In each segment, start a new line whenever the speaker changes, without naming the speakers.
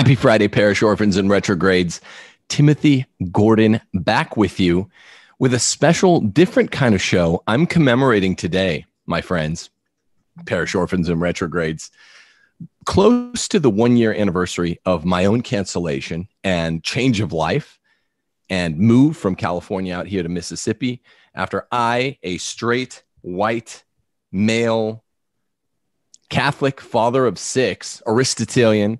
Happy Friday, parish orphans and retrogrades. Timothy Gordon back with you with a special, different kind of show. I'm commemorating today, my friends, parish orphans and retrogrades, close to the one year anniversary of my own cancellation and change of life and move from California out here to Mississippi after I, a straight, white, male, Catholic father of six, Aristotelian,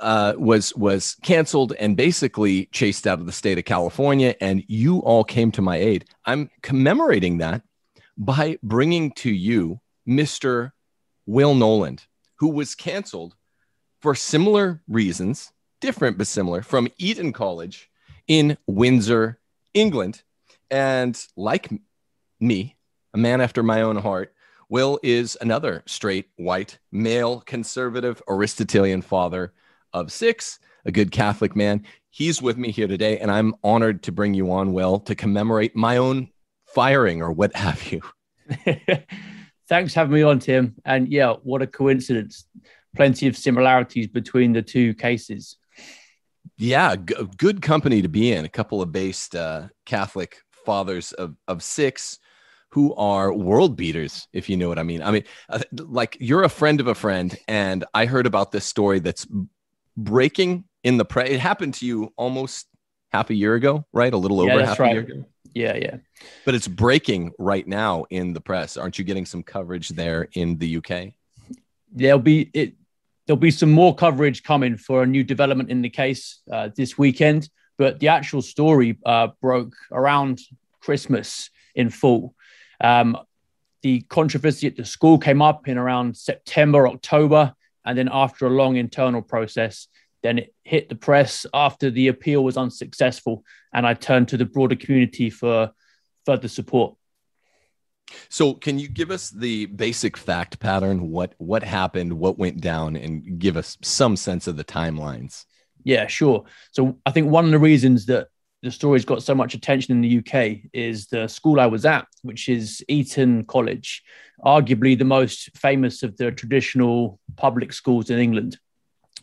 uh, was was canceled and basically chased out of the state of California, and you all came to my aid. I'm commemorating that by bringing to you Mr. Will Knowland, who was canceled for similar reasons, different but similar, from Eton College in Windsor, England, and like me, a man after my own heart. Will is another straight, white, male, conservative, Aristotelian father of six, a good Catholic man. He's with me here today, and I'm honored to bring you on, Will, to commemorate my own firing or what have you.
Thanks for having me on, Tim. And yeah, what a coincidence. Plenty of similarities between the two cases.
Yeah, g- good company to be in. A couple of based uh, Catholic fathers of, of six who are world beaters, if you know what I mean. I mean, uh, like you're a friend of a friend, and I heard about this story that's breaking in the press. It happened to you almost half a year ago, right? A little over half right. a year ago.
Yeah, yeah.
But it's breaking right now in the press. Aren't you getting some coverage there in the UK?
There'll be it. There'll be some more coverage coming for a new development in the case uh, this weekend. But the actual story uh, broke around Christmas in full. Um, the controversy at the school came up in around September, October. And then after a long internal process, then it hit the press after the appeal was unsuccessful. And I turned to the broader community for further support.
So, can you give us the basic fact pattern? What what happened? What went down? And give us some sense of the timelines.
Yeah, sure. So, I think one of the reasons that the story's got so much attention in the UK is the school I was at, which is Eton College, arguably the most famous of the traditional public schools in England.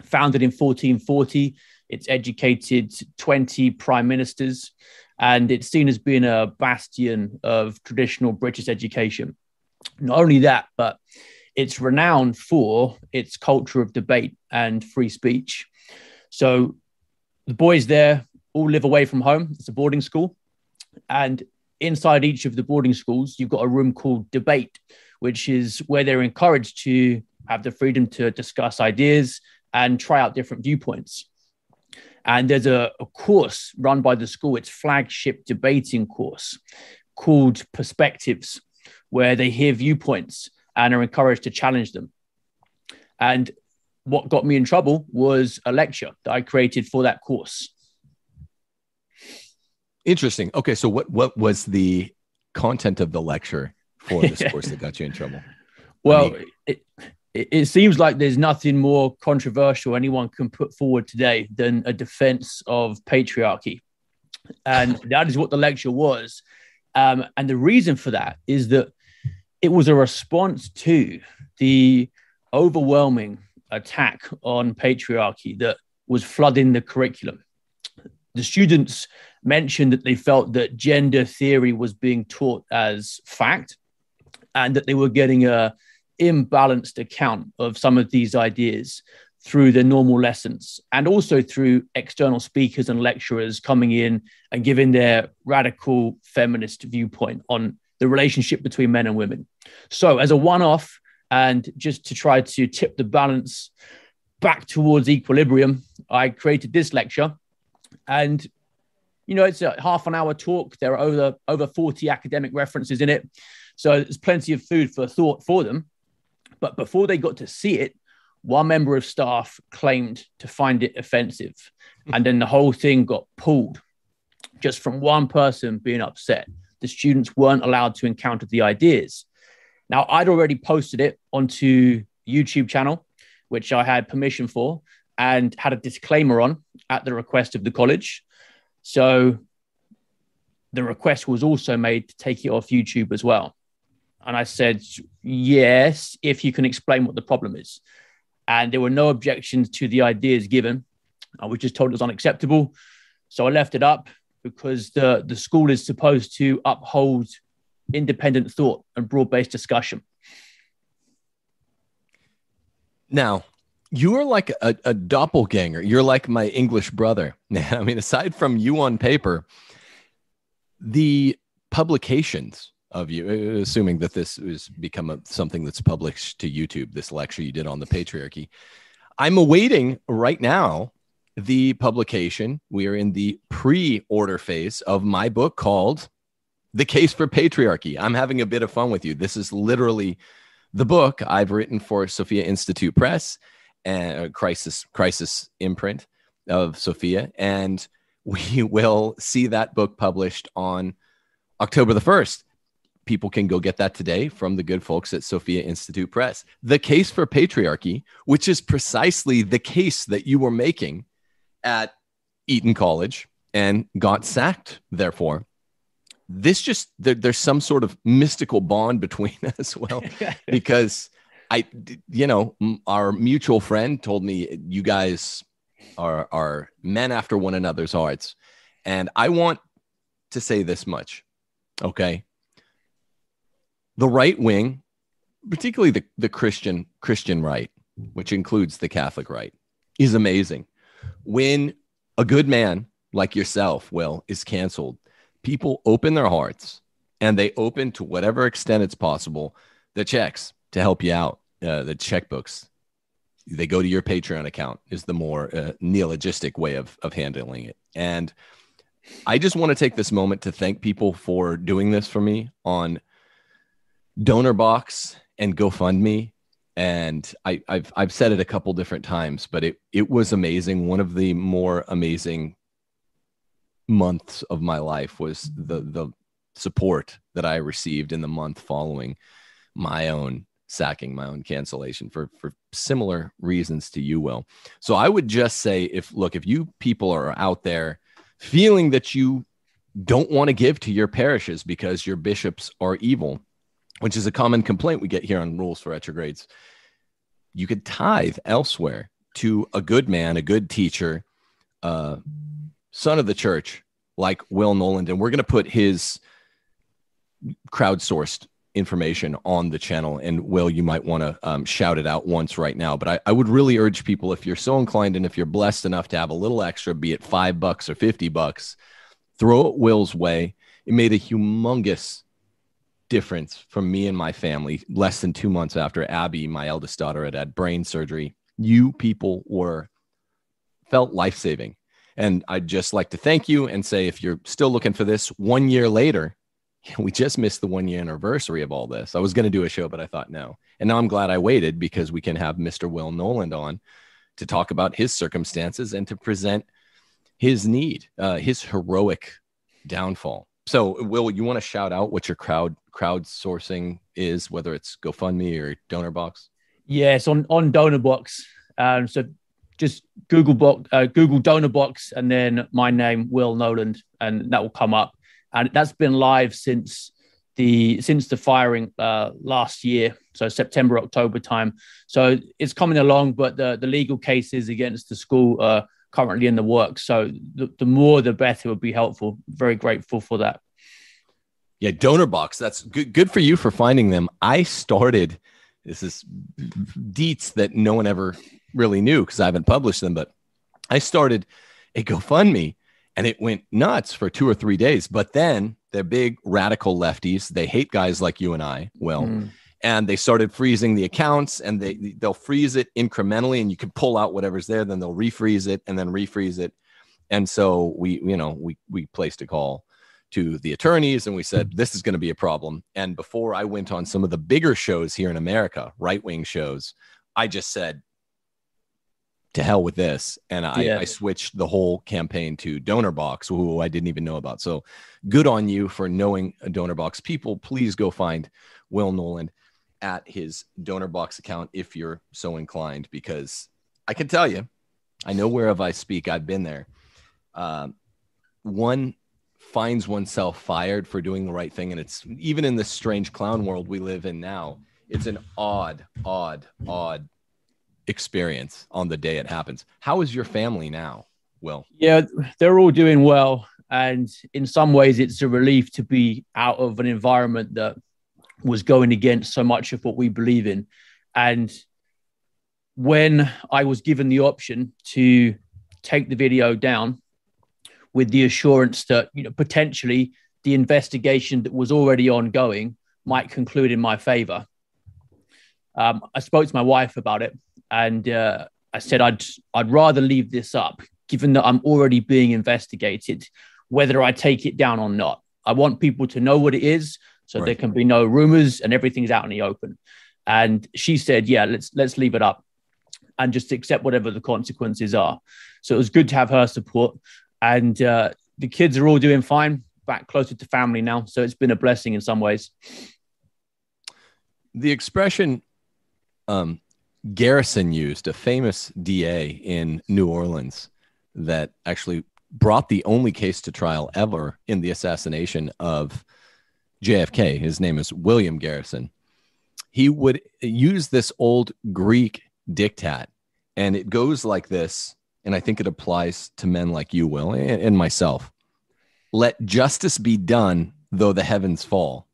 Founded in 1440, it's educated 20 prime ministers, and it's seen as being a bastion of traditional British education. Not only that, but it's renowned for its culture of debate and free speech. So the boys there all live away from home. It's a boarding school. And inside each of the boarding schools, you've got a room called debate, which is where they're encouraged to have the freedom to discuss ideas and try out different viewpoints. And there's a, a course run by the school, it's flagship debating course called Perspectives, where they hear viewpoints and are encouraged to challenge them. And what got me in trouble was a lecture that I created for that course.
Interesting. Okay, so what what was the content of the lecture for this course that got you in trouble?
Well, I mean, it, it seems like there's nothing more controversial anyone can put forward today than a defense of patriarchy. And that is what the lecture was. Um, and the reason for that is that it was a response to the overwhelming attack on patriarchy that was flooding the curriculum. The students mentioned that they felt that gender theory was being taught as fact and that they were getting a imbalanced account of some of these ideas through the normal lessons and also through external speakers and lecturers coming in and giving their radical feminist viewpoint on the relationship between men and women. So, as a one off, and just to try to tip the balance back towards equilibrium, I created this lecture. And you know, it's a half an hour talk. There are over over 40 academic references in it. So there's plenty of food for thought for them. But before they got to see it, one member of staff claimed to find it offensive. And then the whole thing got pulled just from one person being upset. The students weren't allowed to encounter the ideas. Now, I'd already posted it onto YouTube channel, which I had permission for, and had a disclaimer on at the request of the college. So the request was also made to take it off YouTube as well. And I said, yes, if you can explain what the problem is. And there were no objections to the ideas given. I was just told it was unacceptable. So I left it up because the, the school is supposed to uphold independent thought and broad based discussion.
Now, you are like a, a, doppelganger. You're like my English brother. I mean, aside from you on paper, the publications of you, assuming that this has become a, something that's published to YouTube, this lecture you did on the patriarchy, I'm awaiting right now the publication. We are in the pre order phase of my book called The Case for Patriarchy. I'm having a bit of fun with you. This is literally the book I've written for Sophia Institute Press and Crisis Crisis imprint of Sophia, and we will see that book published on October the first. People can go get that today from the good folks at Sophia Institute Press. The case for patriarchy, which is precisely the case that you were making at Eton College and got sacked, therefore this just there, there's some sort of mystical bond between us well because i you know our mutual friend told me you guys are are men after one another's hearts and i want to say this much okay the right wing particularly the, the christian christian right which includes the catholic right is amazing when a good man like yourself will is canceled people open their hearts and they open to whatever extent it's possible the checks to help you out, uh, the checkbooks. They go to your Patreon account is the more uh, neologistic way of, of handling it. And I just want to take this moment to thank people for doing this for me on DonorBox and GoFundMe. And I, have I've said it a couple different times, but it it was amazing. One of the more amazing months of my life was the the support that I received in the month following my own sacking, my own cancellation for for similar reasons to you, Will. So I would just say, if look, if you people are out there feeling that you don't want to give to your parishes because your bishops are evil, which is a common complaint we get here on Rules for Retrogrades, you could tithe elsewhere to a good man, a good teacher, uh, son of the church like Will Knowland, and we're going to put his crowdsourced information on the channel. And Will, you might want to um, shout it out once right now. But I, I would really urge people, if you're so inclined and if you're blessed enough to have a little extra, be it five bucks or 50 bucks, throw it Will's way. It made a humongous difference from me and my family less than two months after Abby, my eldest daughter, had had brain surgery. You people were felt life saving. And I'd just like to thank you and say if you're still looking for this one year later, we just missed the one year anniversary of all this. I was going to do a show, but I thought no. And now I'm glad I waited because we can have Mr. Will Knowland on to talk about his circumstances and to present his need, uh, his heroic downfall. So, Will, you want to shout out what your crowd crowdsourcing is, whether it's GoFundMe or DonorBox?
Yes, on on DonorBox. Um, so just Google box, uh, Google DonorBox, and then my name, Will Knowland, and that will come up. And that's been live since the since the firing uh, last year, so September October time. So it's coming along, but the the legal cases against the school are currently in the works. So the, the more, the better would be helpful. Very grateful for that.
Yeah, donor box. That's good. Good for you for finding them. I started. This is deets that no one ever really knew because I haven't published them, but I started a GoFundMe and it went nuts for two or three days. But then they're big radical lefties. They hate guys like you and I, Will. Mm. And they started freezing the accounts and they they'll freeze it incrementally and you can pull out whatever's there, then they'll refreeze it and then refreeze it. And so we, you know, we we placed a call to the attorneys and we said this is going to be a problem. And before I went on some of the bigger shows here in America, right wing shows, I just said to hell with this. And I, yeah. I switched the whole campaign to Donor DonorBox, who I didn't even know about. So good on you for knowing a DonorBox. People, please go find Will Knowland at his DonorBox account if you're so inclined, because I can tell you, I know wherever I speak, I've been there. Um, one finds oneself fired for doing the right thing. And it's even in this strange clown world we live in now, it's an odd, odd, odd experience on the day it happens. How is your family now, Will?
Yeah, they're all doing well. And in some ways, it's a relief to be out of an environment that was going against so much of what we believe in. And when I was given the option to take the video down with the assurance that, you know, potentially the investigation that was already ongoing might conclude in my favor, um, I spoke to my wife about it, and uh, I said I'd I'd rather leave this up, given that I'm already being investigated, whether I take it down or not. I want people to know what it is, so right. there can be no rumors and everything's out in the open. And she said, "Yeah, let's let's leave it up, and just accept whatever the consequences are." So it was good to have her support, and uh, the kids are all doing fine, back closer to family now. So it's been a blessing in some ways.
The expression um, Garrison used, a famous DA in New Orleans that actually brought the only case to trial ever in the assassination of JFK. His name is William Garrison. He would use this old Greek diktat, and it goes like this. And I think it applies to men like you, Will, and, and myself. Let justice be done, though the heavens fall.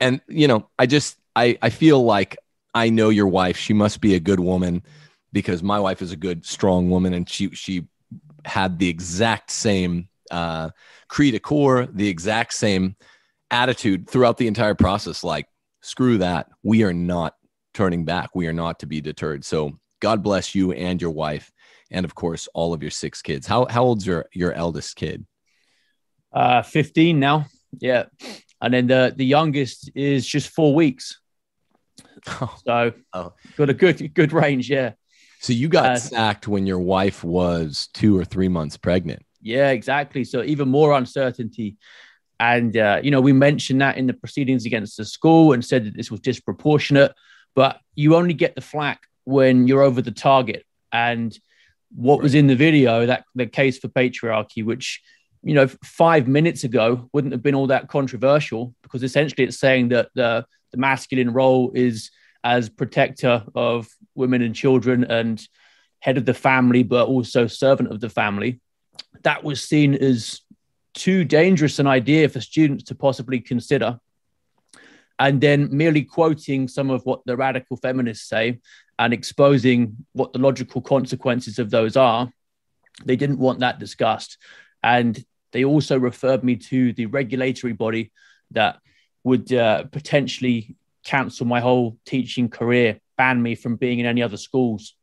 And, you know, I just, I, I feel like I know your wife. She must be a good woman because my wife is a good, strong woman, and she she had the exact same uh, cri de coeur, the exact same attitude throughout the entire process. Like, screw that. We are not turning back. We are not to be deterred. So, God bless you and your wife, and of course, all of your six kids. How how old's your your eldest kid?
Uh, fifteen now. Yeah, and then the the youngest is just four weeks. Oh. So oh. got a good good range, yeah.
So you got uh, sacked when your wife was two or three months pregnant.
Yeah, exactly. So even more uncertainty. And uh, you know, we mentioned that in the proceedings against the school and said that this was disproportionate, but you only get the flack when you're over the target. And what right. was in the video, that the case for patriarchy, which you know, five minutes ago wouldn't have been all that controversial because essentially it's saying that the the masculine role is as protector of women and children and head of the family, but also servant of the family. That was seen as too dangerous an idea for students to possibly consider. And then merely quoting some of what the radical feminists say and exposing what the logical consequences of those are, they didn't want that discussed. And they also referred me to the regulatory body that would uh, potentially cancel my whole teaching career, ban me from being in any other schools.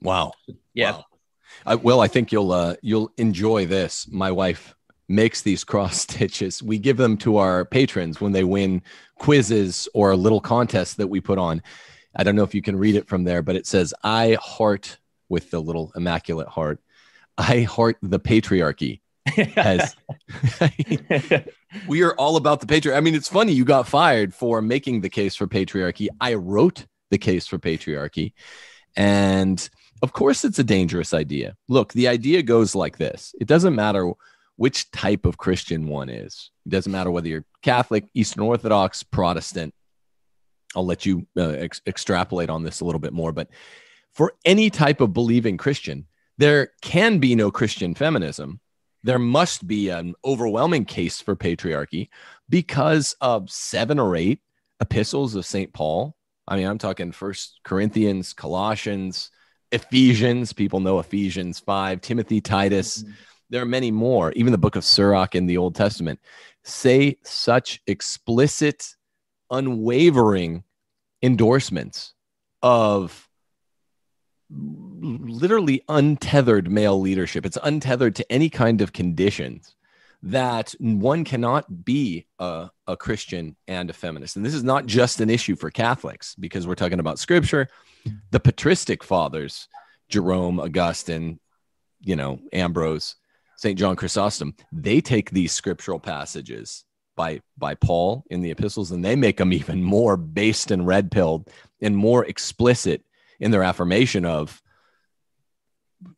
Wow.
Yeah.
Wow. I, well, I think you'll uh, you'll enjoy this. My wife makes these cross stitches. We give them to our patrons when they win quizzes or little contests that we put on. I don't know if you can read it from there, but it says, "I heart with the little immaculate heart. I heart the patriarchy." As we are all about the patriarchy. I mean, it's funny you got fired for making the case for patriarchy. I wrote the case for patriarchy. And of course, it's a dangerous idea. Look, the idea goes like this it doesn't matter which type of Christian one is, it doesn't matter whether you're Catholic, Eastern Orthodox, Protestant. I'll let you uh, ex- extrapolate on this a little bit more. But for any type of believing Christian, there can be no Christian feminism there must be an overwhelming case for patriarchy because of seven or eight epistles of St. Paul. I mean, I'm talking First Corinthians, Colossians, Ephesians. People know Ephesians 5, Timothy, Titus. Mm-hmm. There are many more. Even the book of Sirach in the Old Testament say such explicit, unwavering endorsements of literally untethered male leadership. It's untethered to any kind of conditions that one cannot be a, a, Christian and a feminist. And this is not just an issue for Catholics because we're talking about scripture. The patristic fathers, Jerome, Augustine, you know, Ambrose, St. John Chrysostom, they take these scriptural passages by by Paul in the epistles and they make them even more based and red pilled and more explicit in their affirmation of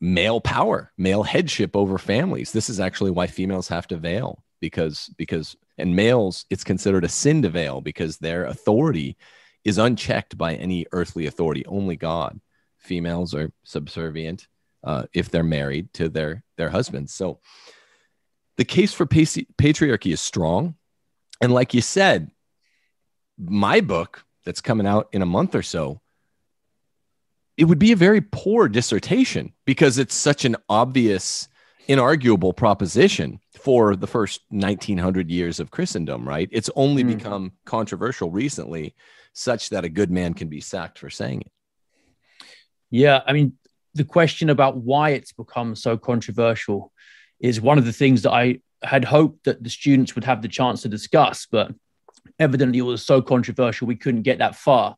male power, male headship over families. This is actually why females have to veil because because and males it's considered a sin to veil because their authority is unchecked by any earthly authority, only God. Females are subservient uh, if they're married to their their husbands. So the case for patriarchy is strong, and like you said, my book that's coming out in a month or so, it would be a very poor dissertation because it's such an obvious, inarguable proposition for the first 1900 years of Christendom, right? It's only mm. become controversial recently, such that a good man can be sacked for saying it.
Yeah, I mean, the question about why it's become so controversial is one of the things that I had hoped that the students would have the chance to discuss, but evidently it was so controversial we couldn't get that far.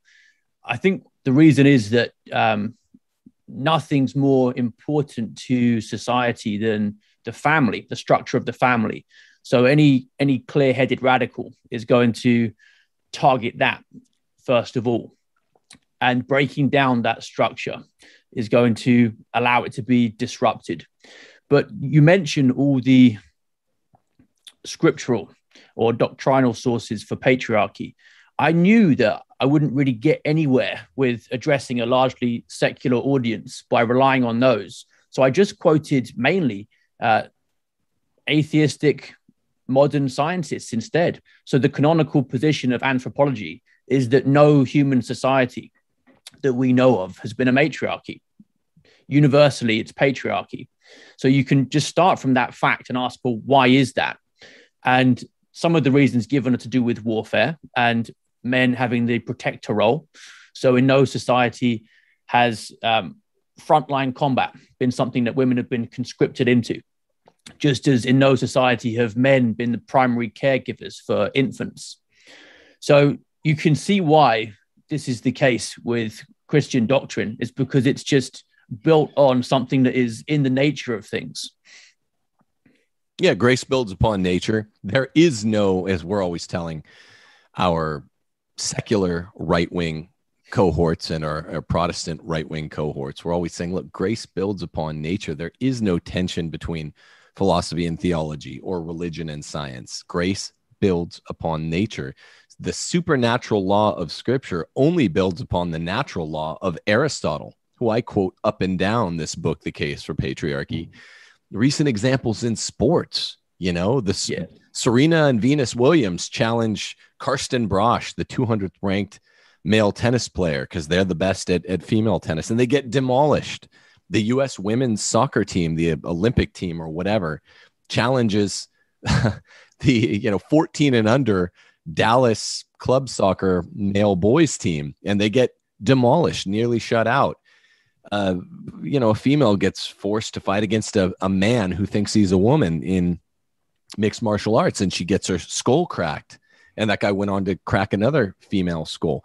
I think the reason is that um, nothing's more important to society than the family, the structure of the family. So any any clear-headed radical is going to target that first of all, and breaking down that structure is going to allow it to be disrupted. But you mentioned all the scriptural or doctrinal sources for patriarchy. I knew that I wouldn't really get anywhere with addressing a largely secular audience by relying on those. So I just quoted mainly uh, atheistic modern scientists instead. So the canonical position of anthropology is that no human society that we know of has been a matriarchy. Universally, it's patriarchy. So you can just start from that fact and ask, well, why is that? And some of the reasons given are to do with warfare and men having the protector role. So in no society has um, frontline combat been something that women have been conscripted into, just as in no society have men been the primary caregivers for infants. So you can see why this is the case with Christian doctrine, is because it's just built on something that is in the nature of things.
Yeah, grace builds upon nature. There is no, as we're always telling our secular right wing cohorts and our, our Protestant right wing cohorts, we're always saying, look, grace builds upon nature. There is no tension between philosophy and theology or religion and science. Grace builds upon nature. The supernatural law of scripture only builds upon the natural law of Aristotle, who I quote up and down this book, The Case for Patriarchy. Recent examples in sports, you know, the yeah. Serena and Venus Williams challenge Karsten Braasch, the 200th ranked male tennis player, because they're the best at, at female tennis, and they get demolished. The U.S. women's soccer team, the Olympic team, or whatever, challenges the you know 14 and under Dallas club soccer male boys team, and they get demolished, nearly shut out. Uh, you know, a female gets forced to fight against a, a man who thinks he's a woman in mixed martial arts, and she gets her skull cracked. And that guy went on to crack another female skull.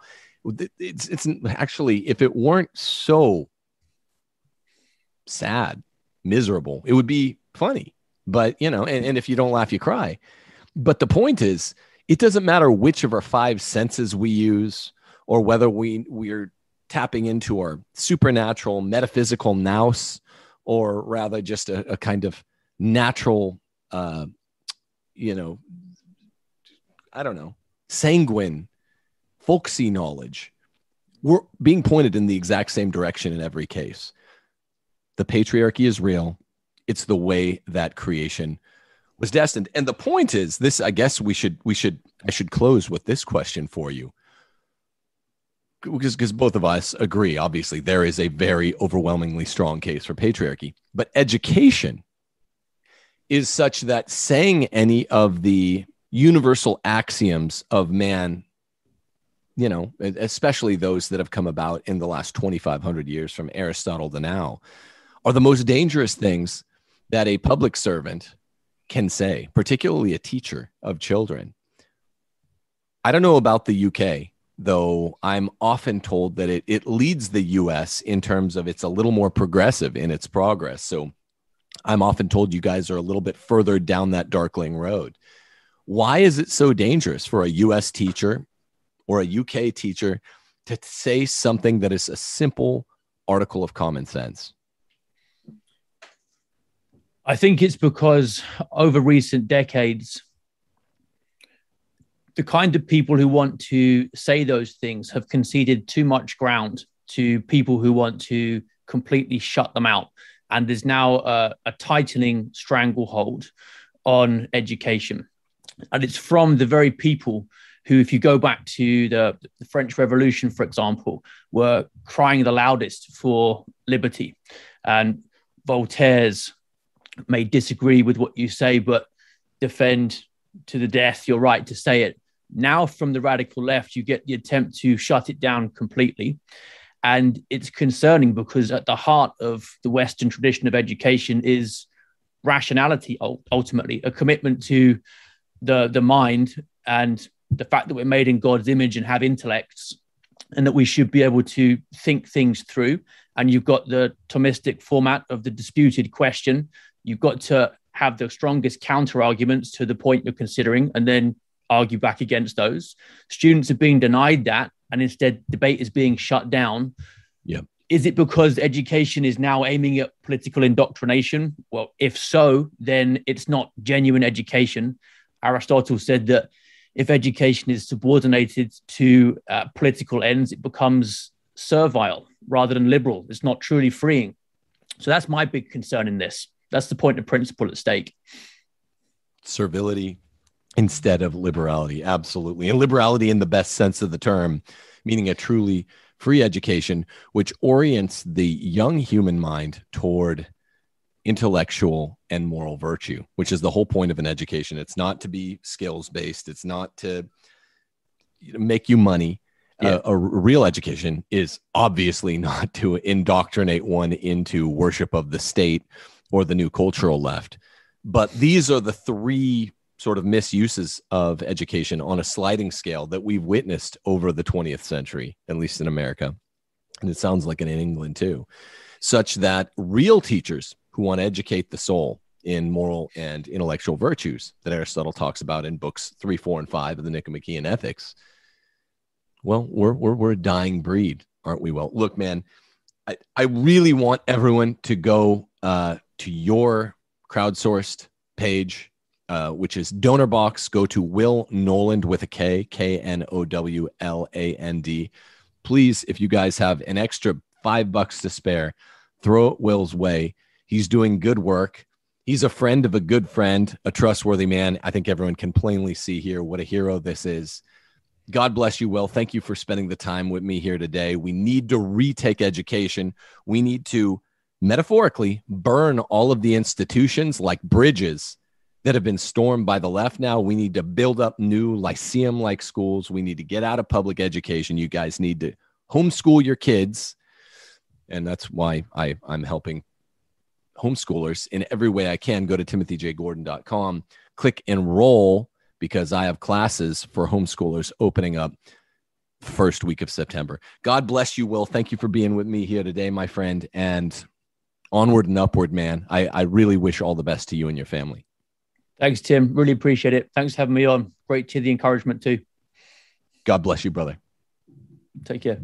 It's, it's actually, if it weren't so sad, miserable, it would be funny. But, you know, and, and if you don't laugh, you cry. But the point is, it doesn't matter which of our five senses we use or whether we we're tapping into our supernatural metaphysical nous or rather just a, a kind of natural uh, you know i don't know sanguine folksy knowledge we're being pointed in the exact same direction in every case the patriarchy is real it's the way that creation was destined. And the point is this, I guess we should, we should, I should close with this question for you. Because, both of us agree, obviously, there is a very overwhelmingly strong case for patriarchy. But education is such that saying any of the universal axioms of man you know, especially those that have come about in the last 2,500 years from Aristotle to now, are the most dangerous things that a public servant can say, particularly a teacher of children. I don't know about the UK, though I'm often told that it, it leads the US in terms of it's a little more progressive in its progress. So I'm often told you guys are a little bit further down that darkling road. Why is it so dangerous for a US teacher or a UK teacher to say something that is a simple article of common sense?
I think it's because over recent decades, the kind of people who want to say those things have conceded too much ground to people who want to completely shut them out. And there's now a, a tightening stranglehold on education. And it's from the very people who, if you go back to the, the, French Revolution, for example, were crying the loudest for liberty. And Voltaire's may disagree with what you say, but defend to the death your right to say it. Now, from the radical left, you get the attempt to shut it down completely. And it's concerning because at the heart of the Western tradition of education is rationality, ultimately, a commitment to the, the mind and the fact that we're made in God's image and have intellects, and that we should be able to think things through. And you've got the Thomistic format of the disputed question. You've got to have the strongest counter arguments to the point you're considering, and then argue back against those. Students are being denied that, and instead debate is being shut down.
Yeah.
Is it because education is now aiming at political indoctrination? Well, if so, then it's not genuine education. Aristotle said that if education is subordinated to uh, political ends, it becomes servile rather than liberal. It's not truly freeing. So that's my big concern in this. That's the point of principle at stake.
Servility instead of liberality. Absolutely. And liberality in the best sense of the term, meaning a truly free education, which orients the young human mind toward intellectual and moral virtue, which is the whole point of an education. It's not to be skills based, it's not to make you money. Yeah. Uh, a real education is obviously not to indoctrinate one into worship of the state or the new cultural left. But these are the three sort of misuses of education on a sliding scale that we've witnessed over the 20th century, at least in America. And it sounds like in England too, such that real teachers who want to educate the soul in moral and intellectual virtues that Aristotle talks about in books three, four, and five of the Nicomachean Ethics. Well, we're, we're, we're a dying breed, aren't we? Well, look, man, I, I really want everyone to go uh, to your crowdsourced page, uh, which is donor box. Go to Will Knowland with a K, K N O W L A N D. Please, if you guys have an extra five bucks to spare, throw it Will's way He's doing good work. He's a friend of a good friend, a trustworthy man. I think everyone can plainly see here what a hero this is. God bless you, Will. Thank you for spending the time with me here today. We need to retake education. We need to metaphorically burn all of the institutions like bridges that have been stormed by the left now. We need to build up new lyceum like schools. We need to get out of public education. You guys need to homeschool your kids. And that's why I, I'm helping homeschoolers in every way I can, go to timothyjgordon.com, click enroll because I have classes for homeschoolers opening up first week of September. God bless you, Will. Thank you for being with me here today, my friend. And onward and upward, man. I, I really wish all the best to you and your family.
Thanks, Tim. Really appreciate it. Thanks for having me on. Great to the encouragement too.
God bless you, brother.
Take care.